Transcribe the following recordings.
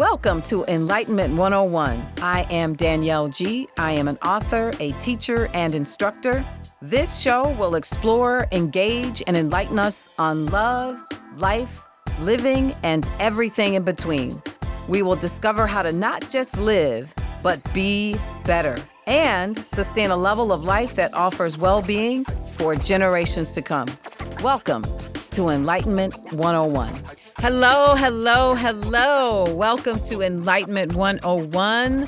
Welcome to Enlightenment 101. I am Danielle G. I am an author, a teacher, and instructor. This show will explore, engage, and enlighten us on love, life, living, and everything in between. We will discover how to not just live, but be better and sustain a level of life that offers well being for generations to come. Welcome to Enlightenment 101. Hello, hello, hello. Welcome to Enlightenment 101,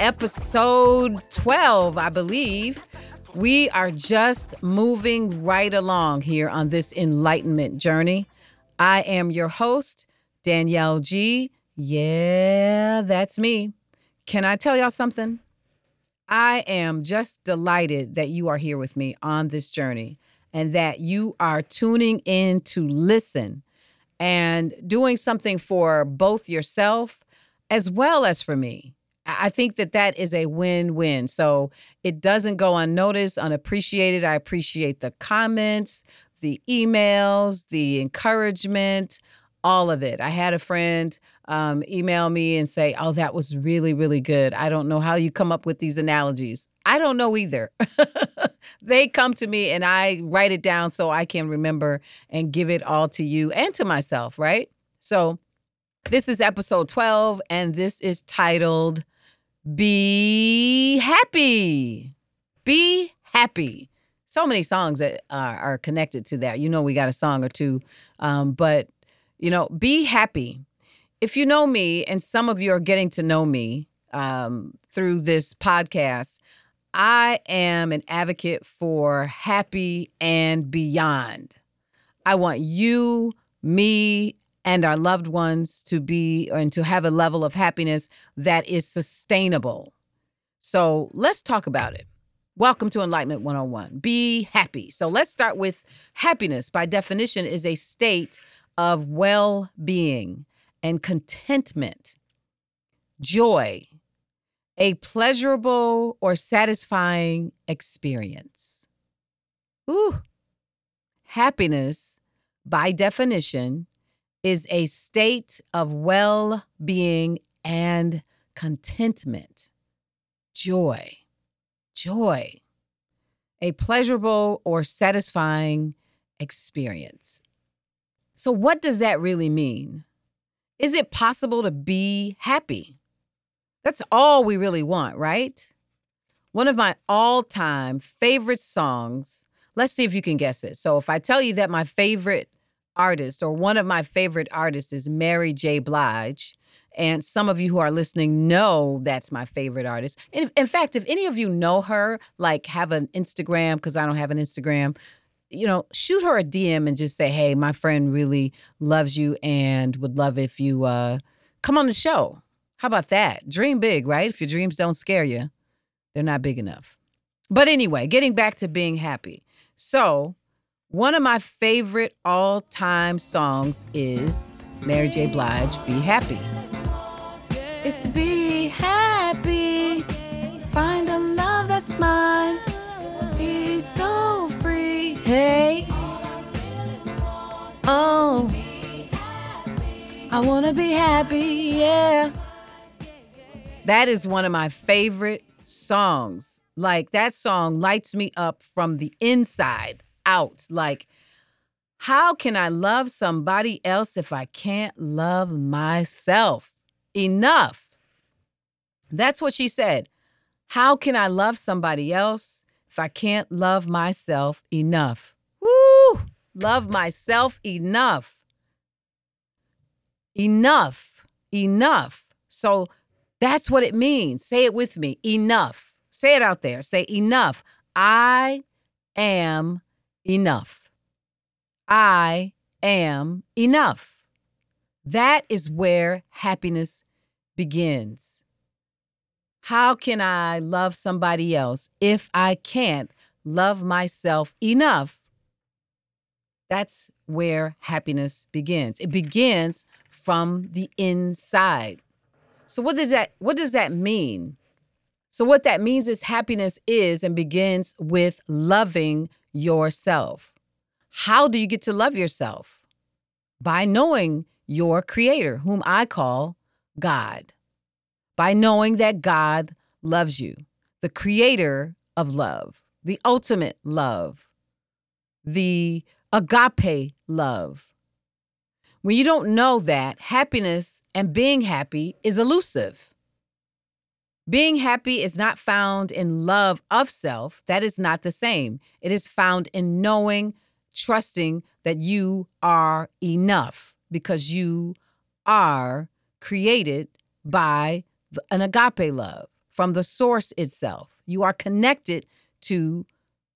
episode 12, I believe. We are just moving right along here on this enlightenment journey. I am your host, Danielle G. Yeah, that's me. Can I tell y'all something? I am just delighted that you are here with me on this journey and that you are tuning in to listen and doing something for both yourself as well as for me. I think that that is a win win. So it doesn't go unnoticed, unappreciated. I appreciate the comments, the emails, the encouragement, all of it. I had a friend um, email me and say, Oh, that was really, really good. I don't know how you come up with these analogies. I don't know either. they come to me and I write it down so I can remember and give it all to you and to myself, right? So this is episode 12 and this is titled Be Happy. Be Happy. So many songs that are, are connected to that. You know, we got a song or two, um, but you know, be happy. If you know me, and some of you are getting to know me um, through this podcast, I am an advocate for happy and beyond. I want you, me, and our loved ones to be and to have a level of happiness that is sustainable. So let's talk about it. Welcome to Enlightenment 101. Be happy. So let's start with happiness, by definition, is a state of well being and contentment, joy, a pleasurable or satisfying experience. Ooh. Happiness, by definition, is a state of well being and contentment, joy, joy, a pleasurable or satisfying experience. So, what does that really mean? Is it possible to be happy? That's all we really want, right? One of my all time favorite songs, let's see if you can guess it. So, if I tell you that my favorite artist or one of my favorite artists is Mary J. Blige, and some of you who are listening know that's my favorite artist. In, in fact, if any of you know her, like have an Instagram, because I don't have an Instagram, you know, shoot her a DM and just say, hey, my friend really loves you and would love if you uh, come on the show. How about that? Dream big, right? If your dreams don't scare you, they're not big enough. But anyway, getting back to being happy. So, one of my favorite all time songs is Mary J. Blige, Be Happy. It's to be happy, oh, I wanna be happy, yeah. That is one of my favorite songs. Like that song lights me up from the inside out. Like, how can I love somebody else if I can't love myself? Enough. That's what she said. How can I love somebody else if I can't love myself enough? Love myself enough. Enough. Enough. So that's what it means. Say it with me. Enough. Say it out there. Say enough. I am enough. I am enough. That is where happiness begins. How can I love somebody else if I can't love myself enough? That's where happiness begins. It begins from the inside. So what does that what does that mean? So what that means is happiness is and begins with loving yourself. How do you get to love yourself? By knowing your creator, whom I call God, by knowing that God loves you, the creator of love, the ultimate love, the agape love. When you don't know that, happiness and being happy is elusive. Being happy is not found in love of self. That is not the same. It is found in knowing, trusting that you are enough because you are created by an agape love from the source itself. You are connected to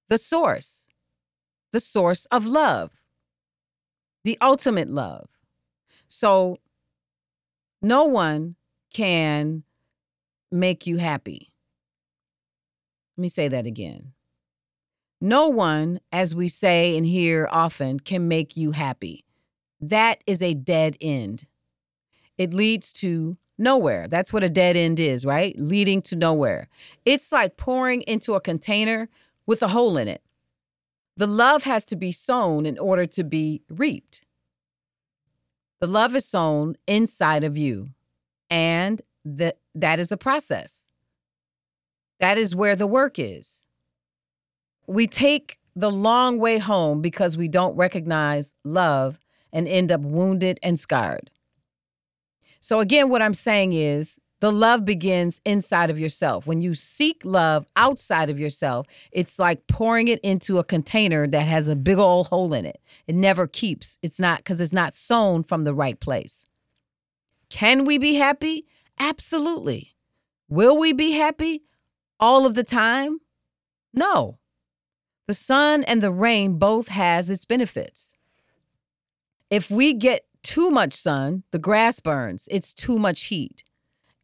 the source, the source of love, the ultimate love. So no one can make you happy. Let me say that again. No one, as we say and hear often, can make you happy. That is a dead end. It leads to nowhere. That's what a dead end is, right? Leading to nowhere. It's like pouring into a container with a hole in it. The love has to be sown in order to be reaped. The love is sown inside of you, and the, that is a process. That is where the work is. We take the long way home because we don't recognize love and end up wounded and scarred. So, again, what I'm saying is the love begins inside of yourself. When you seek love outside of yourself, it's like pouring it into a container that has a big old hole in it. It never keeps. It's not because it's not sown from the right place. Can we be happy? Absolutely. Will we be happy all of the time? No. The sun and the rain both has its benefits. If we get too much sun, the grass burns. It's too much heat.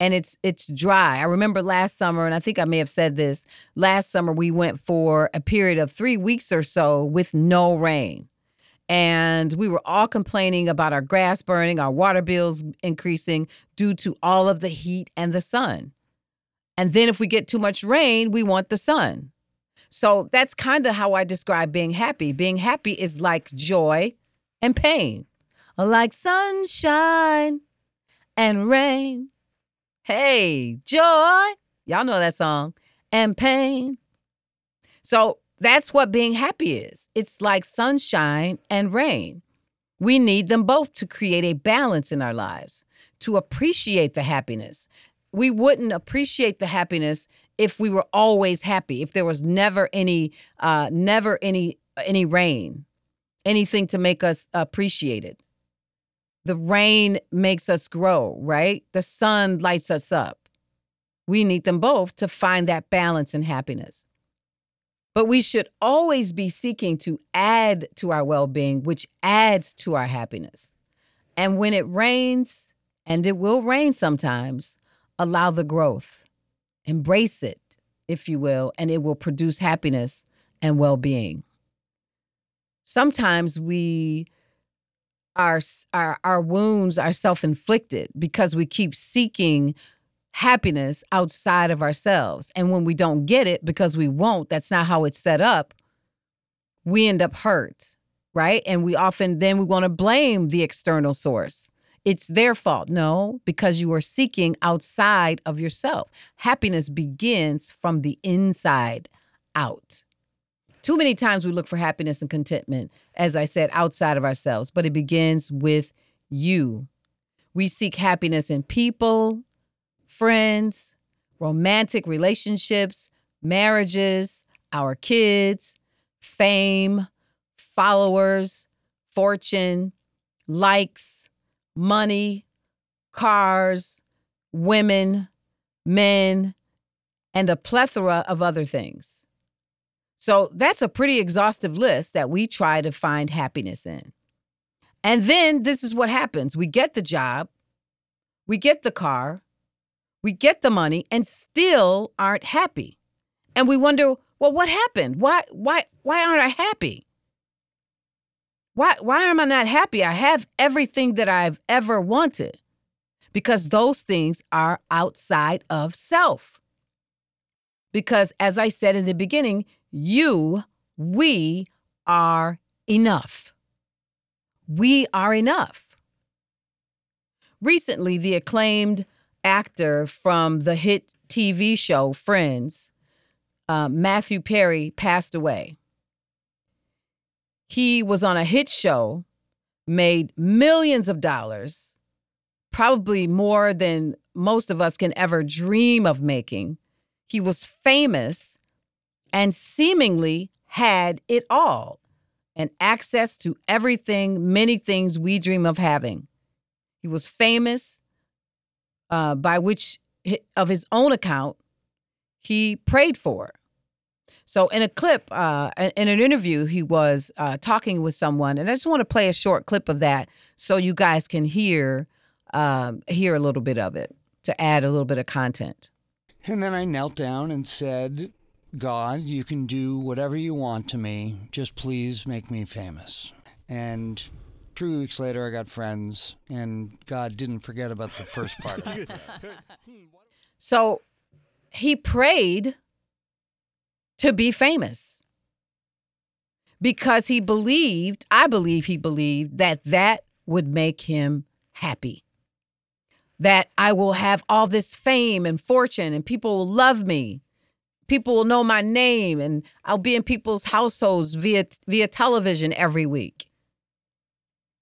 And it's it's dry. I remember last summer and I think I may have said this. Last summer we went for a period of 3 weeks or so with no rain. And we were all complaining about our grass burning, our water bills increasing due to all of the heat and the sun. And then if we get too much rain, we want the sun. So that's kind of how I describe being happy. Being happy is like joy and pain, like sunshine and rain. Hey, joy. Y'all know that song. And pain. So that's what being happy is. It's like sunshine and rain. We need them both to create a balance in our lives, to appreciate the happiness. We wouldn't appreciate the happiness if we were always happy, if there was never any, uh, never any, any rain, anything to make us appreciate it. The rain makes us grow, right? The sun lights us up. We need them both to find that balance and happiness. But we should always be seeking to add to our well being, which adds to our happiness. And when it rains, and it will rain sometimes, allow the growth, embrace it, if you will, and it will produce happiness and well being. Sometimes we our, our our wounds are self-inflicted because we keep seeking happiness outside of ourselves. And when we don't get it because we won't, that's not how it's set up, we end up hurt, right? And we often then we want to blame the external source. It's their fault. No, because you are seeking outside of yourself. Happiness begins from the inside out. Too many times we look for happiness and contentment, as I said, outside of ourselves, but it begins with you. We seek happiness in people, friends, romantic relationships, marriages, our kids, fame, followers, fortune, likes, money, cars, women, men, and a plethora of other things. So that's a pretty exhaustive list that we try to find happiness in. And then this is what happens we get the job, we get the car, we get the money and still aren't happy. And we wonder, well, what happened? Why why why aren't I happy? Why why am I not happy? I have everything that I've ever wanted. Because those things are outside of self. Because as I said in the beginning, you, we are enough. We are enough. recently, the acclaimed actor from the hit TV show Friends, uh, Matthew Perry, passed away. He was on a hit show, made millions of dollars, probably more than most of us can ever dream of making. He was famous and seemingly had it all and access to everything, many things we dream of having. He was famous, uh, by which, of his own account, he prayed for. So, in a clip, uh, in an interview, he was uh, talking with someone, and I just want to play a short clip of that so you guys can hear um, hear a little bit of it to add a little bit of content. And then I knelt down and said, God, you can do whatever you want to me. Just please make me famous. And three weeks later, I got friends, and God didn't forget about the first part. so he prayed to be famous because he believed, I believe he believed, that that would make him happy. That I will have all this fame and fortune, and people will love me people will know my name and I'll be in people's households via via television every week.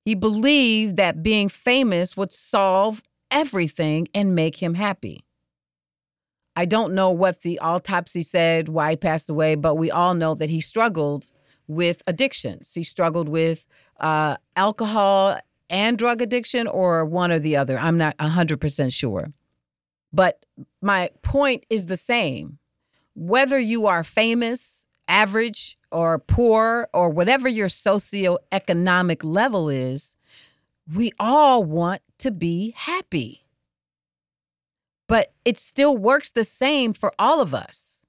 He believed that being famous would solve everything and make him happy. I don't know what the autopsy said, why he passed away, but we all know that he struggled with addictions. He struggled with uh, alcohol and drug addiction, or one or the other. I'm not 100% sure. But my point is the same whether you are famous, average, or poor, or whatever your socioeconomic level is, we all want to be happy. But it still works the same for all of us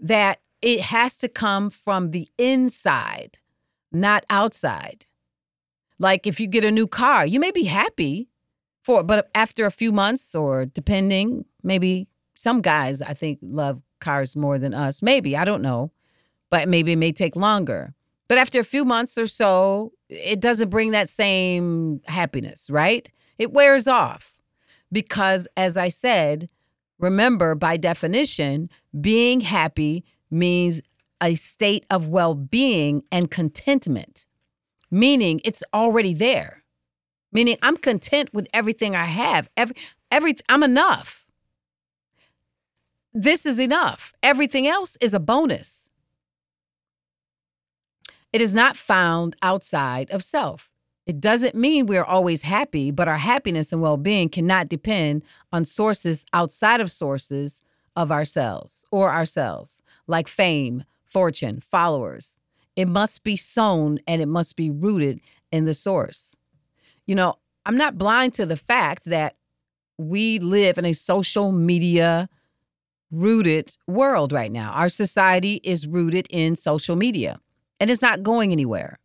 that it has to come from the inside, not outside. Like if you get a new car, you may be happy for but after a few months or depending, maybe some guys I think love cars more than us. Maybe, I don't know. But maybe it may take longer. But after a few months or so, it doesn't bring that same happiness, right? It wears off. Because as I said, remember by definition, being happy means a state of well being and contentment, meaning it's already there. Meaning I'm content with everything I have. Every, every, I'm enough this is enough. Everything else is a bonus. It is not found outside of self. It doesn't mean we're always happy, but our happiness and well being cannot depend on sources outside of sources of ourselves or ourselves, like fame, fortune, followers. It must be sown and it must be rooted in the source. You know, I'm not blind to the fact that we live in a social media rooted world right now. Our society is rooted in social media and it's not going anywhere.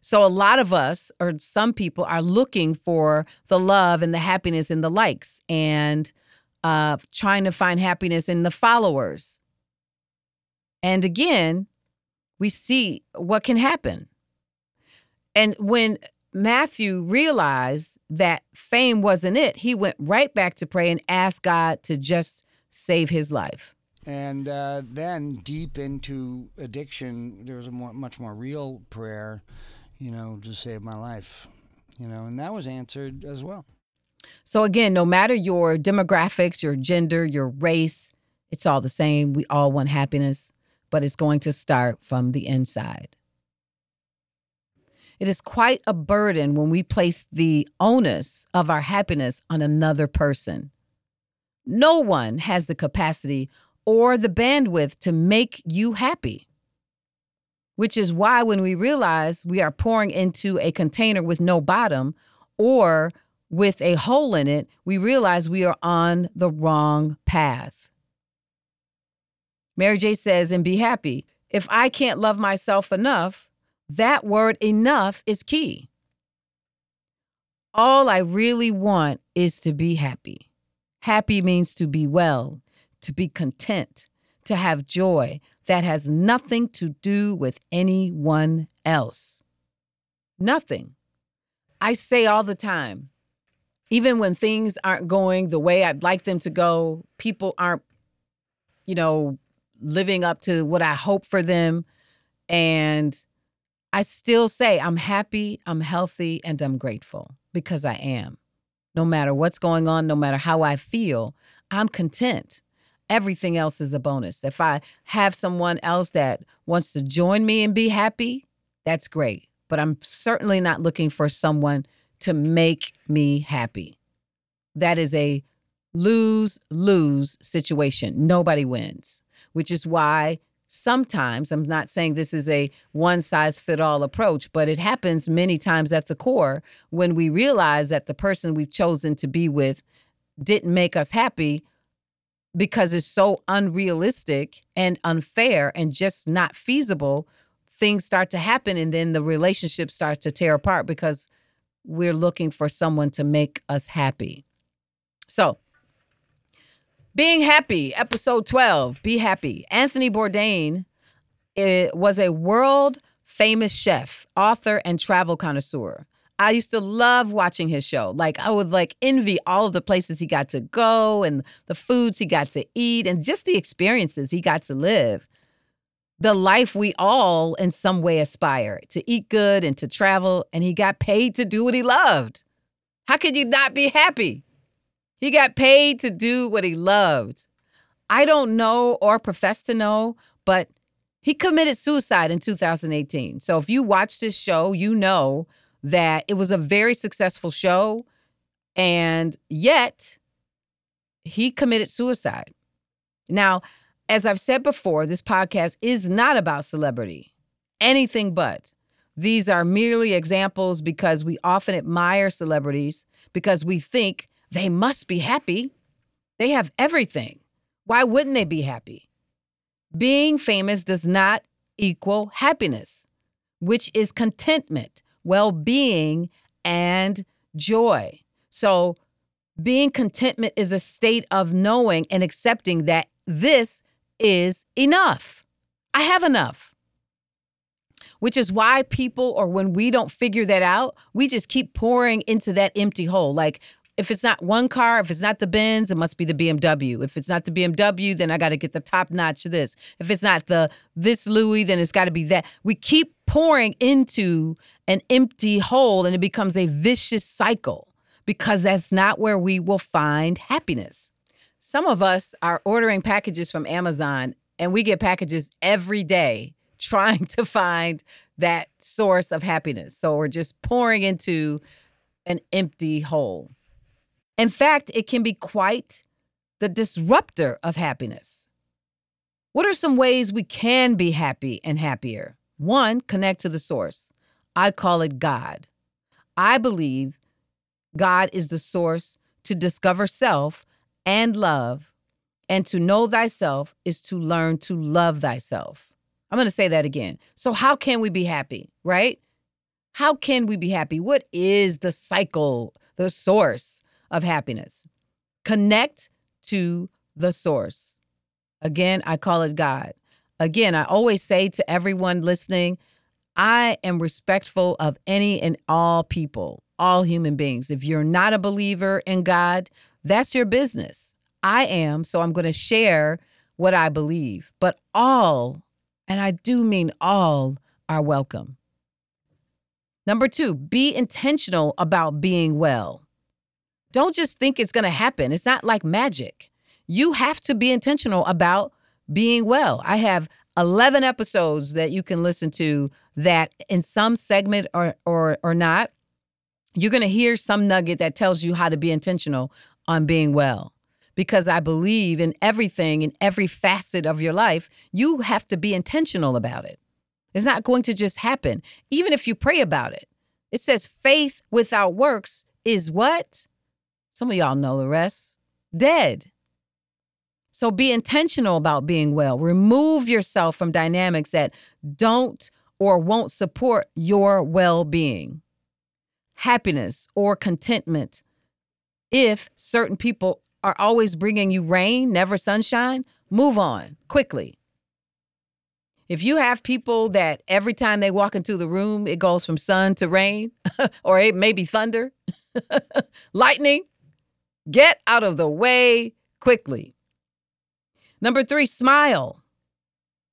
So, a lot of us, or some people, are looking for the love and the happiness and the likes and uh, trying to find happiness in the followers. And again, we see what can happen. And when Matthew realized that fame wasn't it, he went right back to pray and asked God to just save his life. And uh, then deep into addiction, there was a more, much more real prayer, you know, to save my life, you know, and that was answered as well. So again, no matter your demographics, your gender, your race, it's all the same. We all want happiness, but it's going to start from the inside. It is quite a burden when we place the onus of our happiness on another person. No one has the capacity or the bandwidth to make you happy. Which is why, when we realize we are pouring into a container with no bottom or with a hole in it, we realize we are on the wrong path. Mary J says, and be happy. If I can't love myself enough, that word enough is key. All I really want is to be happy. Happy means to be well, to be content, to have joy that has nothing to do with anyone else. Nothing. I say all the time even when things aren't going the way I'd like them to go, people aren't, you know, living up to what I hope for them. And I still say I'm happy, I'm healthy, and I'm grateful because I am. No matter what's going on, no matter how I feel, I'm content. Everything else is a bonus. If I have someone else that wants to join me and be happy, that's great. But I'm certainly not looking for someone to make me happy. That is a lose lose situation. Nobody wins, which is why sometimes, I'm not saying this is a one size fit all approach, but it happens many times at the core when we realize that the person we've chosen to be with didn't make us happy because it's so unrealistic and unfair and just not feasible. Things start to happen, and then the relationship starts to tear apart because we're looking for someone to make us happy. So, being happy, episode 12, be happy. Anthony Bourdain it was a world famous chef, author, and travel connoisseur. I used to love watching his show. Like I would like envy all of the places he got to go and the foods he got to eat and just the experiences he got to live. The life we all in some way aspire to eat good and to travel and he got paid to do what he loved. How could you not be happy? He got paid to do what he loved. I don't know or profess to know, but he committed suicide in 2018. So if you watch this show, you know that it was a very successful show. And yet, he committed suicide. Now, as I've said before, this podcast is not about celebrity, anything but. These are merely examples because we often admire celebrities because we think they must be happy. They have everything. Why wouldn't they be happy? Being famous does not equal happiness, which is contentment, well being, and joy. So, being contentment is a state of knowing and accepting that this is enough. I have enough. Which is why people, or when we don't figure that out, we just keep pouring into that empty hole. Like, if it's not one car, if it's not the Benz, it must be the BMW. If it's not the BMW, then I got to get the top notch of this. If it's not the this Louis, then it's got to be that. We keep pouring into an empty hole and it becomes a vicious cycle because that's not where we will find happiness. Some of us are ordering packages from Amazon and we get packages every day trying to find that source of happiness. So we're just pouring into an empty hole. In fact, it can be quite the disruptor of happiness. What are some ways we can be happy and happier? One, connect to the source. I call it God. I believe God is the source to discover self and love, and to know thyself is to learn to love thyself. I'm going to say that again. So, how can we be happy, right? How can we be happy? What is the cycle, the source of happiness. Connect to the source. Again, I call it God. Again, I always say to everyone listening, I am respectful of any and all people, all human beings. If you're not a believer in God, that's your business. I am, so I'm going to share what I believe. But all, and I do mean all, are welcome. Number two, be intentional about being well. Don't just think it's going to happen. It's not like magic. You have to be intentional about being well. I have 11 episodes that you can listen to that in some segment or or or not, you're going to hear some nugget that tells you how to be intentional on being well. Because I believe in everything in every facet of your life, you have to be intentional about it. It's not going to just happen, even if you pray about it. It says faith without works is what? Some of y'all know the rest. Dead. So be intentional about being well. Remove yourself from dynamics that don't or won't support your well being, happiness, or contentment. If certain people are always bringing you rain, never sunshine, move on quickly. If you have people that every time they walk into the room, it goes from sun to rain, or it may be thunder, lightning, get out of the way quickly. Number three, smile.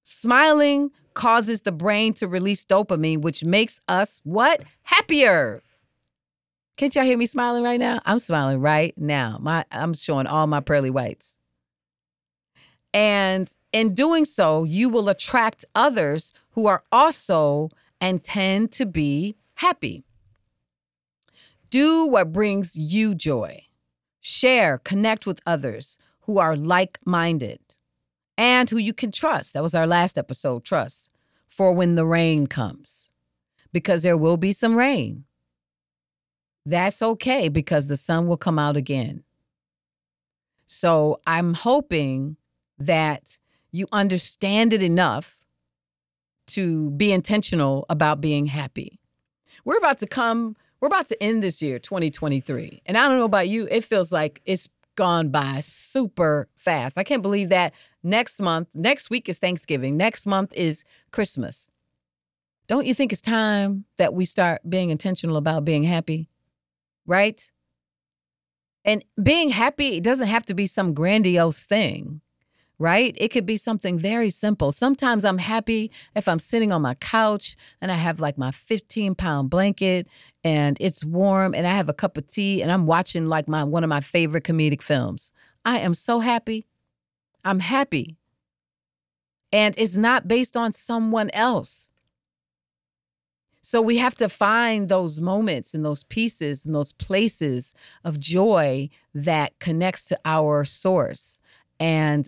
Smiling causes the brain to release dopamine, which makes us what? Happier. Can't y'all hear me smiling right now? I'm smiling right now. My I'm showing all my pearly whites. And in doing so, you will attract others who are also and tend to be happy. Do what brings you joy. Share, connect with others who are like minded and who you can trust. That was our last episode trust for when the rain comes, because there will be some rain. That's okay because the sun will come out again. So I'm hoping that you understand it enough to be intentional about being happy. We're about to come, we're about to end this year, 2023. And I don't know about you, it feels like it's gone by super fast. I can't believe that next month, next week is Thanksgiving, next month is Christmas. Don't you think it's time that we start being intentional about being happy? Right? And being happy doesn't have to be some grandiose thing right? It could be something very simple. Sometimes I'm happy if I'm sitting on my couch and I have like my 15 pound blanket and it's warm and I have a cup of tea and I'm watching like my one of my favorite comedic films. I am so happy. I'm happy. And it's not based on someone else. So we have to find those moments and those pieces and those places of joy that connects to our source. And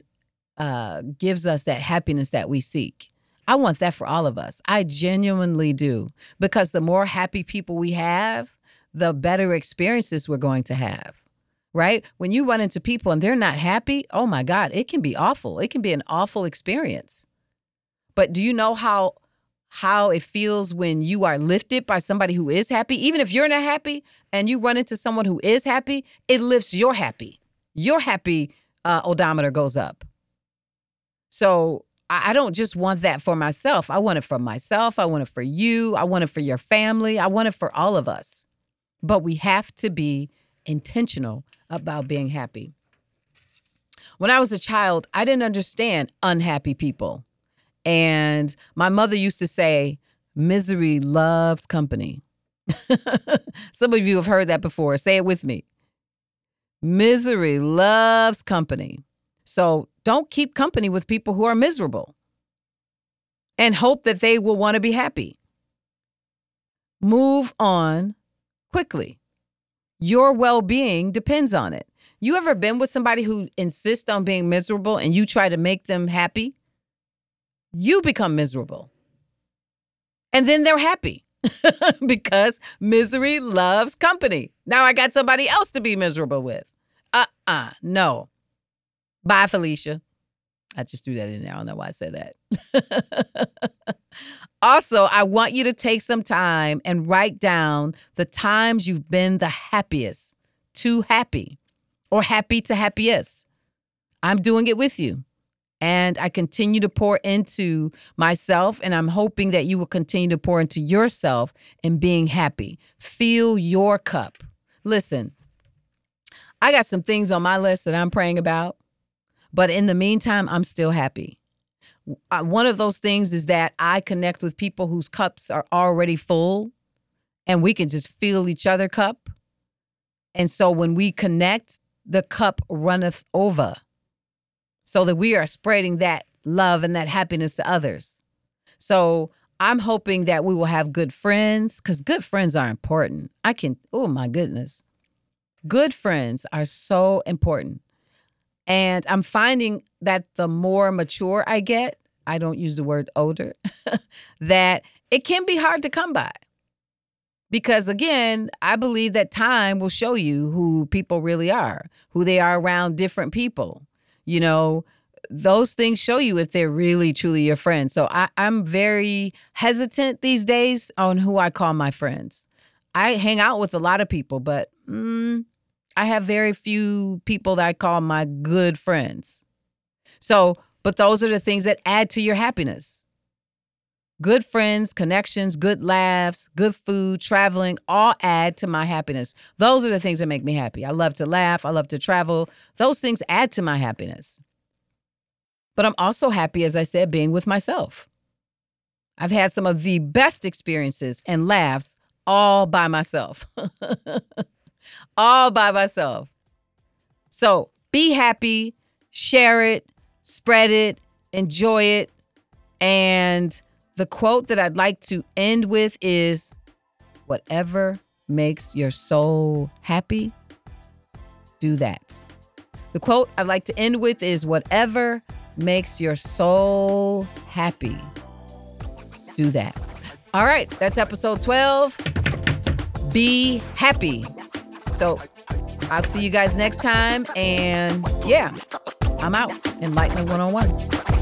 uh, gives us that happiness that we seek. I want that for all of us. I genuinely do. Because the more happy people we have, the better experiences we're going to have. Right? When you run into people and they're not happy, oh my God, it can be awful. It can be an awful experience. But do you know how how it feels when you are lifted by somebody who is happy? Even if you're not happy and you run into someone who is happy, it lifts your happy. Your happy uh, odometer goes up. So I don't just want that for myself. I want it for myself. I want it for you. I want it for your family. I want it for all of us. But we have to be intentional about being happy. When I was a child, I didn't understand unhappy people. And my mother used to say, misery loves company. Some of you have heard that before. Say it with me. Misery loves company. So don't keep company with people who are miserable and hope that they will want to be happy. Move on quickly. Your well being depends on it. You ever been with somebody who insists on being miserable and you try to make them happy? You become miserable. And then they're happy because misery loves company. Now I got somebody else to be miserable with. Uh uh no. Bye, Felicia. I just threw that in there. I don't know why I said that. also, I want you to take some time and write down the times you've been the happiest, too happy, or happy to happiest. I'm doing it with you. And I continue to pour into myself, and I'm hoping that you will continue to pour into yourself and being happy. Fill your cup. Listen, I got some things on my list that I'm praying about. But in the meantime, I'm still happy. One of those things is that I connect with people whose cups are already full and we can just fill each other cup. And so when we connect, the cup runneth over so that we are spreading that love and that happiness to others. So I'm hoping that we will have good friends because good friends are important. I can, oh my goodness. Good friends are so important. And I'm finding that the more mature I get, I don't use the word older, that it can be hard to come by. Because again, I believe that time will show you who people really are, who they are around different people. You know, those things show you if they're really truly your friends. So I, am very hesitant these days on who I call my friends. I hang out with a lot of people, but mm, I have very few people that I call my good friends. So, but those are the things that add to your happiness. Good friends, connections, good laughs, good food, traveling all add to my happiness. Those are the things that make me happy. I love to laugh, I love to travel. Those things add to my happiness. But I'm also happy, as I said, being with myself. I've had some of the best experiences and laughs all by myself. all by myself. So be happy, share it, spread it, enjoy it. And the quote that I'd like to end with is whatever makes your soul happy, do that. The quote I'd like to end with is whatever makes your soul happy, do that. All right, that's episode 12. Be happy. So I'll see you guys next time. And yeah, I'm out. Enlightenment 101.